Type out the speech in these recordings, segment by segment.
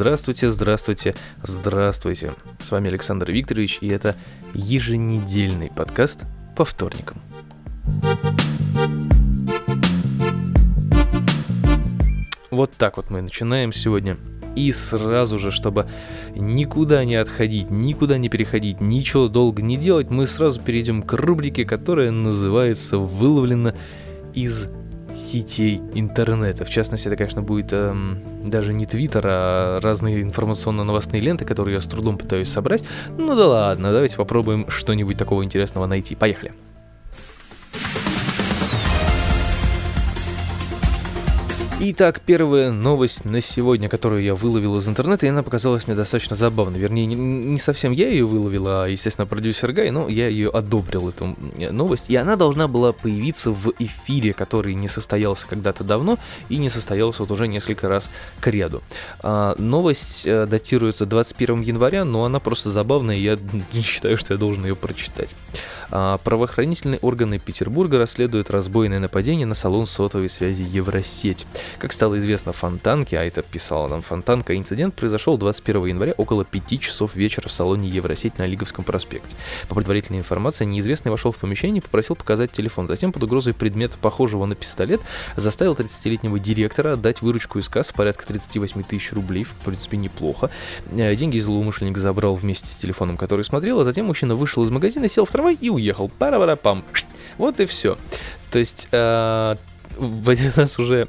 Здравствуйте, здравствуйте, здравствуйте. С вами Александр Викторович, и это еженедельный подкаст по вторникам. Вот так вот мы начинаем сегодня. И сразу же, чтобы никуда не отходить, никуда не переходить, ничего долго не делать, мы сразу перейдем к рубрике, которая называется «Выловлено из сетей интернета. В частности, это, конечно, будет эм, даже не Твиттер, а разные информационно-новостные ленты, которые я с трудом пытаюсь собрать. Ну да ладно, давайте попробуем что-нибудь такого интересного найти. Поехали. Итак, первая новость на сегодня, которую я выловил из интернета, и она показалась мне достаточно забавной. Вернее, не, не совсем я ее выловил, а, естественно, продюсер Гай, но я ее одобрил, эту новость. И она должна была появиться в эфире, который не состоялся когда-то давно и не состоялся вот уже несколько раз к ряду. А, новость а, датируется 21 января, но она просто забавная, и я считаю, что я должен ее прочитать. А, правоохранительные органы Петербурга расследуют разбойное нападение на салон сотовой связи Евросеть. Как стало известно Фонтанке, а это писала нам Фонтанка, инцидент произошел 21 января около 5 часов вечера в салоне Евросеть на Лиговском проспекте. По предварительной информации, неизвестный вошел в помещение и попросил показать телефон. Затем под угрозой предмета, похожего на пистолет, заставил 30-летнего директора отдать выручку из кассы порядка 38 тысяч рублей, в принципе неплохо. Э, деньги злоумышленник забрал вместе с телефоном, который смотрел, а затем мужчина вышел из магазина, сел в трамвай и уехал. Пара-пара-пам. Вот и все. То есть э, раз уже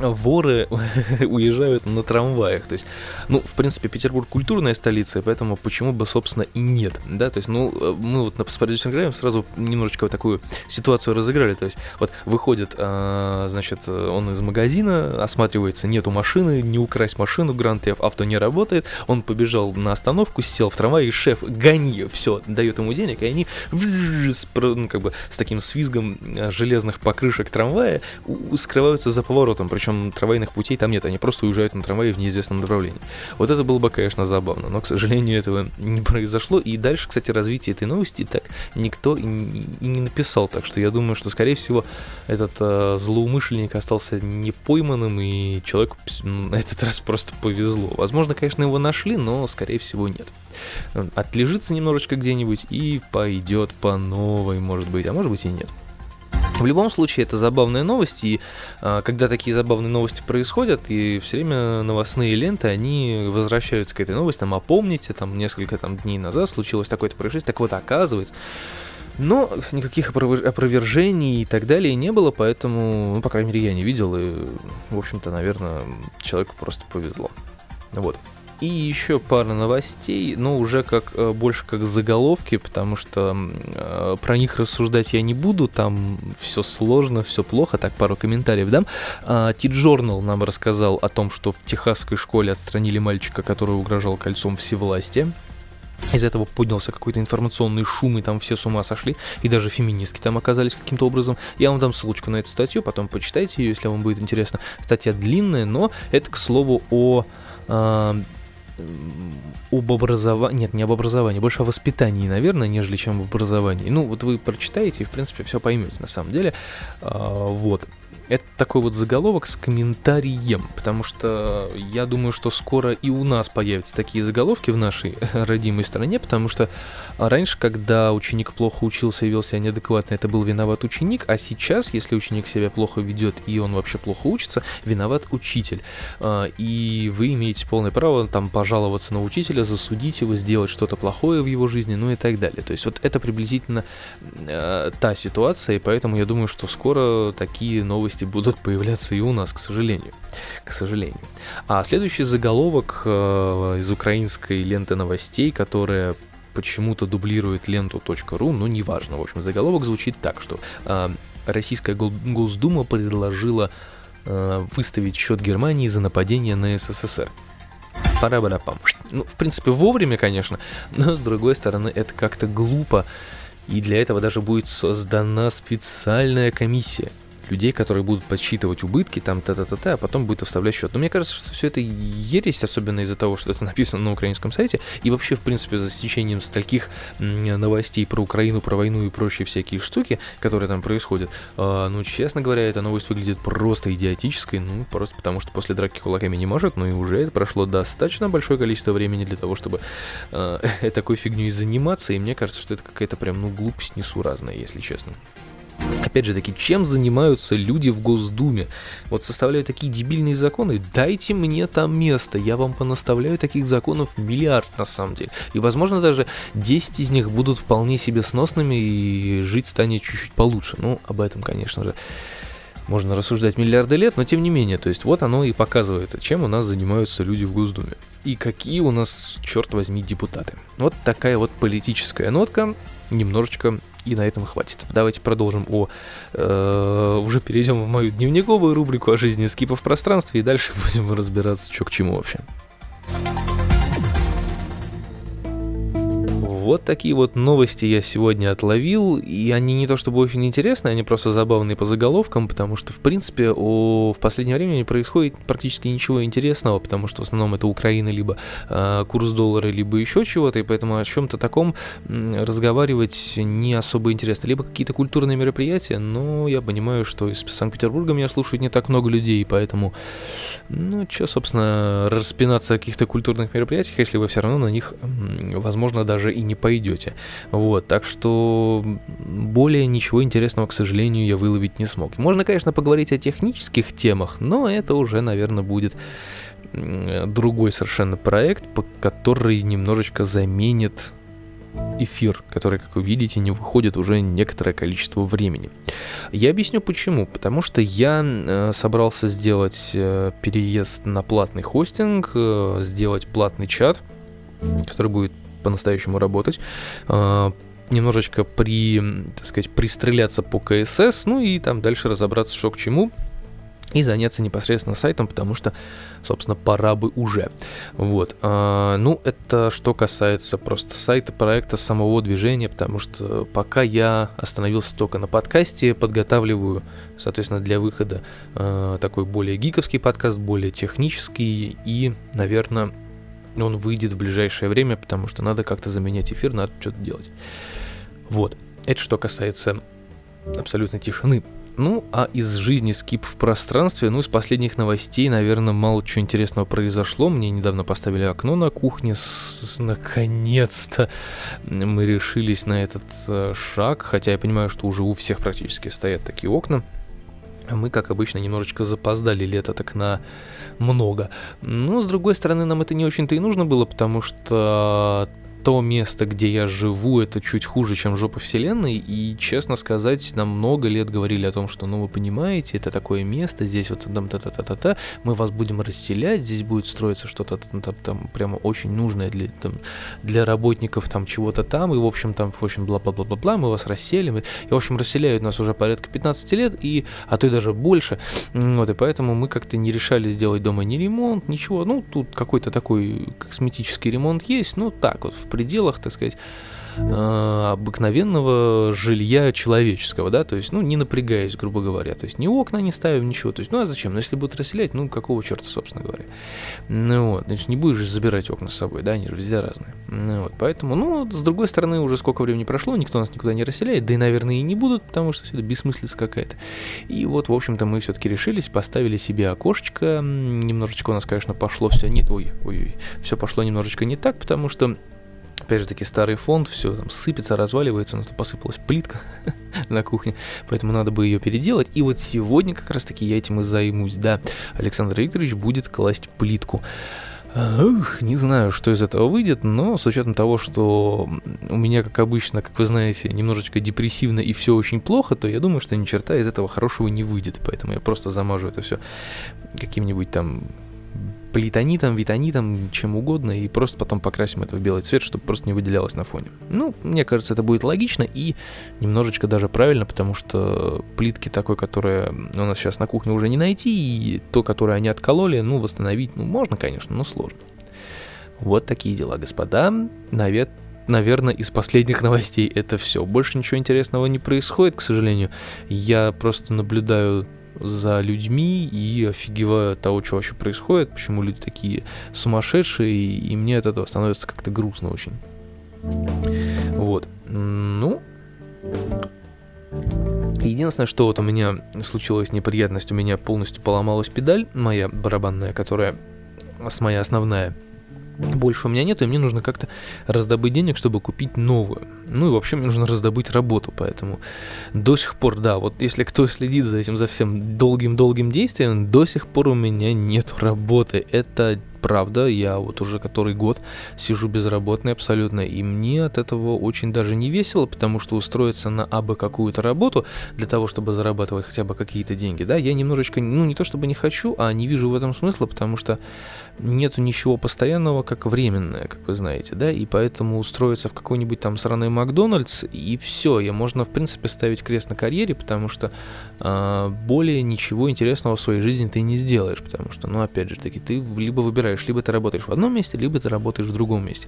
воры уезжают на трамваях. То есть, ну, в принципе, Петербург культурная столица, поэтому почему бы, собственно, и нет, да, то есть, ну, мы вот на Спортивном играем сразу немножечко вот такую ситуацию разыграли, то есть, вот выходит, а, значит, он из магазина, осматривается, нету машины, не украсть машину, Гранд авто не работает, он побежал на остановку, сел в трамвай, и шеф, гони, все, дает ему денег, и они ну, как бы с таким свизгом железных покрышек трамвая скрываются за поворотом, причем причем трамвайных путей там нет, они просто уезжают на трамвае в неизвестном направлении. Вот это было бы, конечно, забавно, но, к сожалению, этого не произошло, и дальше, кстати, развитие этой новости так никто и не написал, так что я думаю, что, скорее всего, этот э, злоумышленник остался не пойманным, и человеку на этот раз просто повезло. Возможно, конечно, его нашли, но, скорее всего, нет отлежится немножечко где-нибудь и пойдет по новой, может быть, а может быть и нет. В любом случае, это забавная новость, и а, когда такие забавные новости происходят, и все время новостные ленты, они возвращаются к этой новости, там, а помните, там, несколько там, дней назад случилось такое-то происшествие, так вот, оказывается, но никаких опровержений и так далее не было, поэтому, ну, по крайней мере, я не видел, и, в общем-то, наверное, человеку просто повезло. Вот. И еще пара новостей, но уже как э, больше как заголовки, потому что э, про них рассуждать я не буду, там все сложно, все плохо, так пару комментариев дам. T-Journal нам рассказал о том, что в техасской школе отстранили мальчика, который угрожал кольцом всевластия. Из этого поднялся какой-то информационный шум, и там все с ума сошли, и даже феминистки там оказались каким-то образом. Я вам дам ссылочку на эту статью, потом почитайте ее, если вам будет интересно. Статья длинная, но это, к слову, о э, об образовании, нет, не об образовании, больше о воспитании, наверное, нежели чем об образовании. Ну, вот вы прочитаете и, в принципе, все поймете на самом деле. А, вот это такой вот заголовок с комментарием, потому что я думаю, что скоро и у нас появятся такие заголовки в нашей родимой стране, потому что раньше, когда ученик плохо учился и вел себя неадекватно, это был виноват ученик, а сейчас, если ученик себя плохо ведет и он вообще плохо учится, виноват учитель. А, и вы имеете полное право там пожаловаться на учителя, засудить его, сделать что-то плохое в его жизни, ну и так далее. То есть вот это приблизительно э, та ситуация, и поэтому я думаю, что скоро такие новости новости будут появляться и у нас, к сожалению. К сожалению. А следующий заголовок э, из украинской ленты новостей, которая почему-то дублирует ленту.ру, но неважно. В общем, заголовок звучит так, что э, Российская Госдума предложила э, выставить счет Германии за нападение на СССР. пара бара пам Ну, в принципе, вовремя, конечно, но с другой стороны, это как-то глупо. И для этого даже будет создана специальная комиссия – людей, которые будут подсчитывать убытки, там, та-та-та-та, а потом будет вставлять счет. Но мне кажется, что все это ересь, особенно из-за того, что это написано на украинском сайте, и вообще, в принципе, за стечением стольких новостей про Украину, про войну и прочие всякие штуки, которые там происходят, э, ну, честно говоря, эта новость выглядит просто идиотической, ну, просто потому что после драки кулаками не может, ну и уже это прошло достаточно большое количество времени для того, чтобы э, такой фигней заниматься, и мне кажется, что это какая-то прям, ну, глупость несуразная, если честно. Опять же таки, чем занимаются люди в Госдуме? Вот составляют такие дебильные законы, дайте мне там место, я вам понаставляю таких законов миллиард на самом деле. И возможно даже 10 из них будут вполне себе сносными и жить станет чуть-чуть получше. Ну, об этом, конечно же, можно рассуждать миллиарды лет, но тем не менее, то есть вот оно и показывает, чем у нас занимаются люди в Госдуме. И какие у нас, черт возьми, депутаты. Вот такая вот политическая нотка, немножечко и на этом хватит. Давайте продолжим о... Э, уже перейдем в мою дневниковую рубрику о жизни скипа в пространстве, и дальше будем разбираться, что к чему вообще. Вот такие вот новости я сегодня отловил, и они не то чтобы очень интересные, они просто забавные по заголовкам, потому что, в принципе, о, в последнее время не происходит практически ничего интересного, потому что в основном это Украина, либо э, курс доллара, либо еще чего-то, и поэтому о чем-то таком разговаривать не особо интересно. Либо какие-то культурные мероприятия, но я понимаю, что из Санкт-Петербурга меня слушает не так много людей, поэтому, ну, что, собственно, распинаться о каких-то культурных мероприятиях, если вы все равно на них, возможно, даже и не пойдете. Вот, так что более ничего интересного, к сожалению, я выловить не смог. Можно, конечно, поговорить о технических темах, но это уже, наверное, будет другой совершенно проект, который немножечко заменит эфир, который, как вы видите, не выходит уже некоторое количество времени. Я объясню почему. Потому что я э, собрался сделать э, переезд на платный хостинг, э, сделать платный чат, который будет по-настоящему работать, а, немножечко при, так сказать, пристреляться по КСС, ну и там дальше разобраться, что к чему, и заняться непосредственно сайтом, потому что, собственно, пора бы уже. Вот. А, ну, это что касается просто сайта, проекта, самого движения, потому что пока я остановился только на подкасте, подготавливаю, соответственно, для выхода а, такой более гиковский подкаст, более технический и, наверное, он выйдет в ближайшее время, потому что надо как-то заменять эфир, надо что-то делать. Вот. Это что касается абсолютной тишины. Ну, а из жизни скип в пространстве, ну, из последних новостей, наверное, мало чего интересного произошло. Мне недавно поставили окно на кухне. Наконец-то мы решились на этот э, шаг, хотя я понимаю, что уже у всех практически стоят такие окна. Мы, как обычно, немножечко запоздали лето так на много. Но, с другой стороны, нам это не очень-то и нужно было, потому что то место, где я живу, это чуть хуже, чем жопа вселенной, и, честно сказать, нам много лет говорили о том, что, ну, вы понимаете, это такое место, здесь вот там та-та-та-та-та, мы вас будем расселять, здесь будет строиться что-то там, там, там прямо очень нужное для, там, для работников там чего-то там, и, в общем, там, в общем, бла-бла-бла-бла-бла, мы вас расселим, и, и, в общем, расселяют нас уже порядка 15 лет, и, а то и даже больше, вот, и поэтому мы как-то не решали сделать дома ни ремонт, ничего, ну, тут какой-то такой косметический ремонт есть, ну, так вот, в пределах, так сказать, э, обыкновенного жилья человеческого, да, то есть, ну, не напрягаясь, грубо говоря, то есть, ни окна не ставим, ничего, то есть, ну, а зачем, ну, если будут расселять, ну, какого черта, собственно говоря, ну, вот, значит, не будешь забирать окна с собой, да, они же везде разные, ну, вот, поэтому, ну, с другой стороны, уже сколько времени прошло, никто нас никуда не расселяет, да и, наверное, и не будут, потому что все это бессмыслица какая-то, и вот, в общем-то, мы все-таки решились, поставили себе окошечко, немножечко у нас, конечно, пошло все не, ой, ой, ой, все пошло немножечко не так, потому что опять же таки старый фонд, все там сыпется, разваливается, у нас посыпалась плитка на кухне, поэтому надо бы ее переделать. И вот сегодня как раз таки я этим и займусь, да. Александр Викторович будет класть плитку. Ух, не знаю, что из этого выйдет, но с учетом того, что у меня, как обычно, как вы знаете, немножечко депрессивно и все очень плохо, то я думаю, что ни черта из этого хорошего не выйдет. Поэтому я просто замажу это все каким-нибудь там политонитом, витонитом, чем угодно, и просто потом покрасим это в белый цвет, чтобы просто не выделялось на фоне. Ну, мне кажется, это будет логично и немножечко даже правильно, потому что плитки такой, которая у нас сейчас на кухне уже не найти, и то, которое они откололи, ну, восстановить, ну, можно, конечно, но сложно. Вот такие дела, господа. Навет наверное, из последних новостей это все. Больше ничего интересного не происходит, к сожалению. Я просто наблюдаю за людьми и офигеваю от того, что вообще происходит, почему люди такие сумасшедшие, и мне от этого становится как-то грустно очень. Вот. Ну, Единственное, что вот у меня случилась неприятность, у меня полностью поломалась педаль моя барабанная, которая моя основная. Больше у меня нету, и мне нужно как-то раздобыть денег, чтобы купить новую. Ну и вообще мне нужно раздобыть работу, поэтому до сих пор, да, вот если кто следит за этим, за всем долгим-долгим действием, до сих пор у меня нет работы. Это правда, я вот уже который год сижу безработный абсолютно, и мне от этого очень даже не весело, потому что устроиться на абы какую-то работу для того, чтобы зарабатывать хотя бы какие-то деньги, да, я немножечко, ну не то чтобы не хочу, а не вижу в этом смысла, потому что нету ничего постоянного, как временное, как вы знаете, да, и поэтому устроиться в какой-нибудь там сраный Макдональдс, и все, я можно, в принципе, ставить крест на карьере, потому что э, более ничего интересного в своей жизни ты не сделаешь, потому что, ну, опять же таки, ты либо выбираешь, либо ты работаешь в одном месте, либо ты работаешь в другом месте.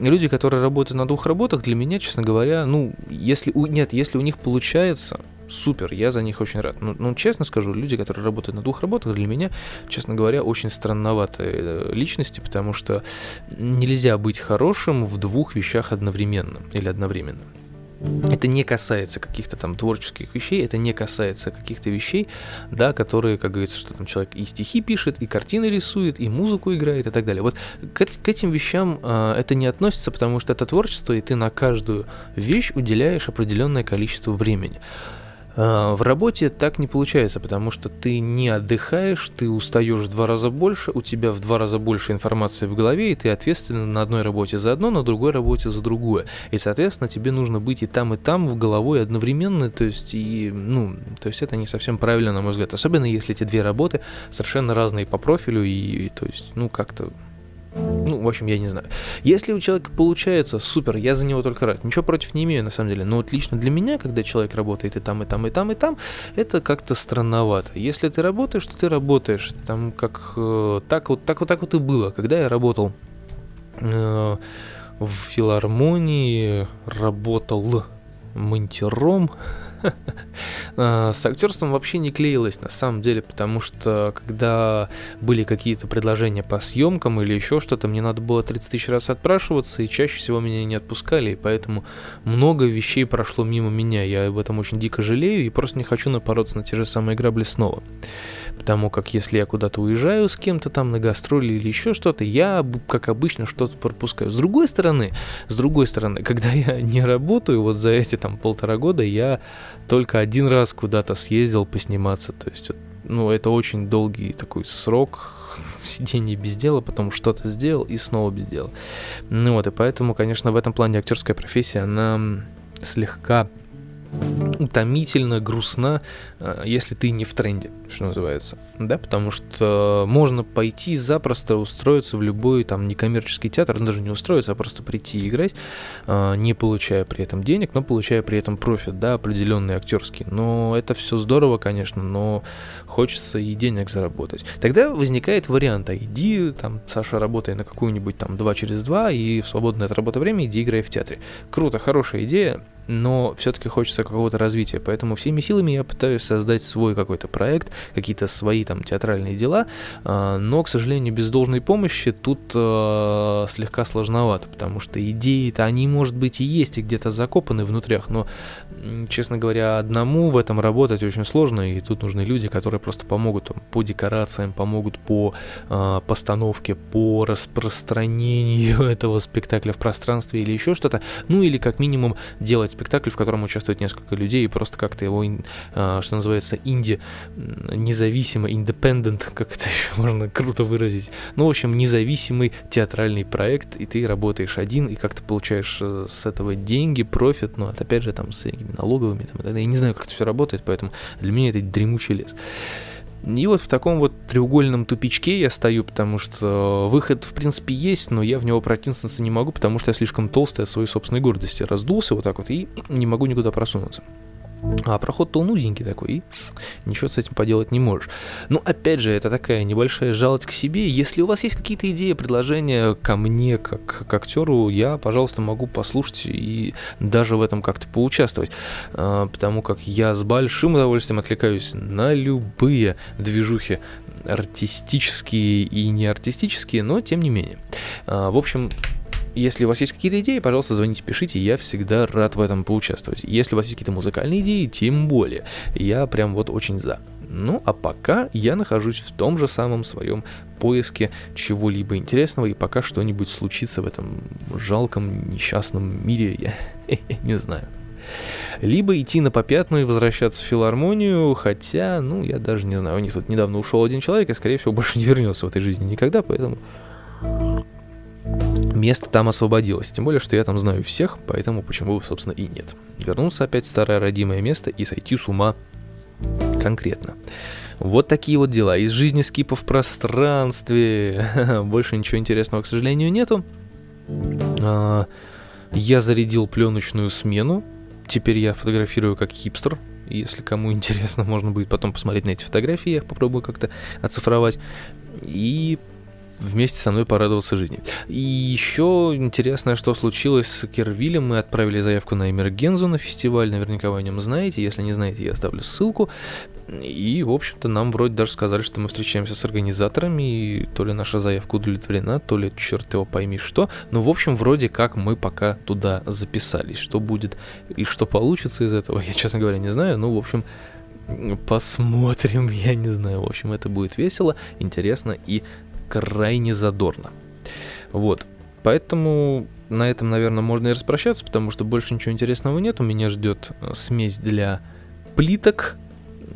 Люди, которые работают на двух работах, для меня, честно говоря, ну, если у, нет, если у них получается, супер, я за них очень рад. Ну, ну, честно скажу, люди, которые работают на двух работах, для меня, честно говоря, очень странноватые э, личности, потому что нельзя быть хорошим в двух вещах одновременно или одновременно. Это не касается каких-то там творческих вещей, это не касается каких-то вещей, да, которые, как говорится, что там человек и стихи пишет, и картины рисует, и музыку играет и так далее. Вот к, к этим вещам э, это не относится, потому что это творчество, и ты на каждую вещь уделяешь определенное количество времени. А, в работе так не получается, потому что ты не отдыхаешь, ты устаешь в два раза больше, у тебя в два раза больше информации в голове, и ты ответственен на одной работе за одно, на другой работе за другое. И, соответственно, тебе нужно быть и там, и там в головой одновременно, то есть, и, ну, то есть это не совсем правильно, на мой взгляд. Особенно если эти две работы совершенно разные по профилю, и, и то есть, ну, как-то ну, в общем, я не знаю. Если у человека получается, супер, я за него только рад. Ничего против не имею, на самом деле. Но вот лично для меня, когда человек работает и там, и там, и там, и там, это как-то странновато. Если ты работаешь, то ты работаешь. Там как э, так вот, так вот, так вот и было. Когда я работал э, в филармонии, работал монтером, А, с актерством вообще не клеилось на самом деле, потому что когда были какие-то предложения по съемкам или еще что-то, мне надо было 30 тысяч раз отпрашиваться, и чаще всего меня не отпускали, и поэтому много вещей прошло мимо меня. Я об этом очень дико жалею и просто не хочу напороться на те же самые грабли снова потому как если я куда-то уезжаю с кем-то там на гастроли или еще что-то, я, как обычно, что-то пропускаю. С другой стороны, с другой стороны, когда я не работаю, вот за эти там полтора года я только один раз куда-то съездил посниматься, то есть, ну, это очень долгий такой срок, сидение без дела, потом что-то сделал и снова без дела. Ну вот, и поэтому, конечно, в этом плане актерская профессия, она слегка утомительно, грустно, э, если ты не в тренде, что называется, да, потому что можно пойти запросто устроиться в любой там некоммерческий театр, даже не устроиться, а просто прийти и играть, э, не получая при этом денег, но получая при этом профит, да, определенный актерский. Но это все здорово, конечно, но хочется и денег заработать. Тогда возникает вариант, а иди, там, Саша, работай на какую-нибудь там 2 через 2 и в свободное от работы время иди играй в театре. Круто, хорошая идея, но все-таки хочется какого-то развития, поэтому всеми силами я пытаюсь создать свой какой-то проект, какие-то свои там театральные дела, а, но, к сожалению, без должной помощи тут э, слегка сложновато, потому что идеи-то, они, может быть, и есть, и где-то закопаны внутрях, но, честно говоря, одному в этом работать очень сложно, и тут нужны люди, которые просто помогут по декорациям, помогут по э, постановке, по распространению этого спектакля в пространстве или еще что-то, ну или как минимум делать спектакль, в котором участвует несколько людей, и просто как-то его, а, что называется, инди, независимо, independent, как это еще можно круто выразить. Ну, в общем, независимый театральный проект, и ты работаешь один, и как-то получаешь э, с этого деньги, профит, но это опять же там с налоговыми, там, я не знаю, как это все работает, поэтому для меня это дремучий лес. И вот в таком вот треугольном тупичке я стою, потому что выход, в принципе, есть, но я в него протиснуться не могу, потому что я слишком толстый от своей собственной гордости. Раздулся вот так вот и не могу никуда просунуться. А проход-то он узенький такой, и ничего с этим поделать не можешь. Ну, опять же, это такая небольшая жалость к себе. Если у вас есть какие-то идеи, предложения ко мне, как к актеру, я, пожалуйста, могу послушать и даже в этом как-то поучаствовать. А, потому как я с большим удовольствием откликаюсь на любые движухи артистические и не артистические, но тем не менее. А, в общем, если у вас есть какие-то идеи, пожалуйста, звоните, пишите, я всегда рад в этом поучаствовать. Если у вас есть какие-то музыкальные идеи, тем более. Я прям вот очень за. Ну, а пока я нахожусь в том же самом своем поиске чего-либо интересного, и пока что-нибудь случится в этом жалком, несчастном мире, я, не знаю. Либо идти на попятную и возвращаться в филармонию, хотя, ну, я даже не знаю, у них тут недавно ушел один человек, и, скорее всего, больше не вернется в этой жизни никогда, поэтому место там освободилось. Тем более, что я там знаю всех, поэтому почему, собственно, и нет. Вернуться опять в старое родимое место и сойти с ума конкретно. Вот такие вот дела. Из жизни скипа в пространстве. Больше ничего интересного, к сожалению, нету. А, я зарядил пленочную смену. Теперь я фотографирую как хипстер. Если кому интересно, можно будет потом посмотреть на эти фотографии. Я их попробую как-то оцифровать. И вместе со мной порадоваться жизни. И еще интересное, что случилось с Кервилем. Мы отправили заявку на Эмергензу на фестиваль. Наверняка вы о нем знаете. Если не знаете, я оставлю ссылку. И, в общем-то, нам вроде даже сказали, что мы встречаемся с организаторами, и то ли наша заявка удовлетворена, то ли черт его пойми что. Но, в общем, вроде как мы пока туда записались. Что будет и что получится из этого, я, честно говоря, не знаю. Ну, в общем, посмотрим, я не знаю. В общем, это будет весело, интересно и крайне задорно. Вот. Поэтому на этом, наверное, можно и распрощаться, потому что больше ничего интересного нет. У меня ждет э, смесь для плиток,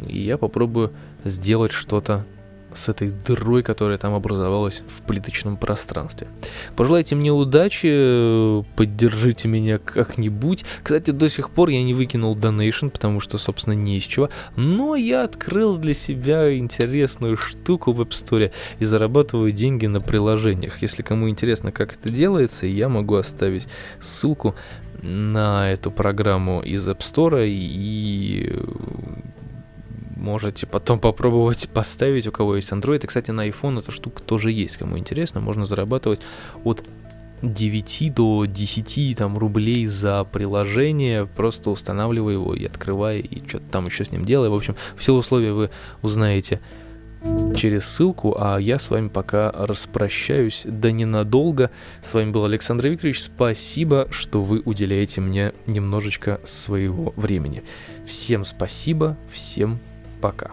и я попробую сделать что-то с этой дырой, которая там образовалась в плиточном пространстве. Пожелайте мне удачи, поддержите меня как-нибудь. Кстати, до сих пор я не выкинул Donation, потому что, собственно, не из чего. Но я открыл для себя интересную штуку в App Store и зарабатываю деньги на приложениях. Если кому интересно, как это делается, я могу оставить ссылку на эту программу из App Store и можете потом попробовать поставить, у кого есть Android. И, кстати, на iPhone эта штука тоже есть, кому интересно. Можно зарабатывать от 9 до 10 там, рублей за приложение, просто устанавливая его и открывая, и что-то там еще с ним делая. В общем, все условия вы узнаете через ссылку, а я с вами пока распрощаюсь, да ненадолго. С вами был Александр Викторович, спасибо, что вы уделяете мне немножечко своего времени. Всем спасибо, всем пока. Пока.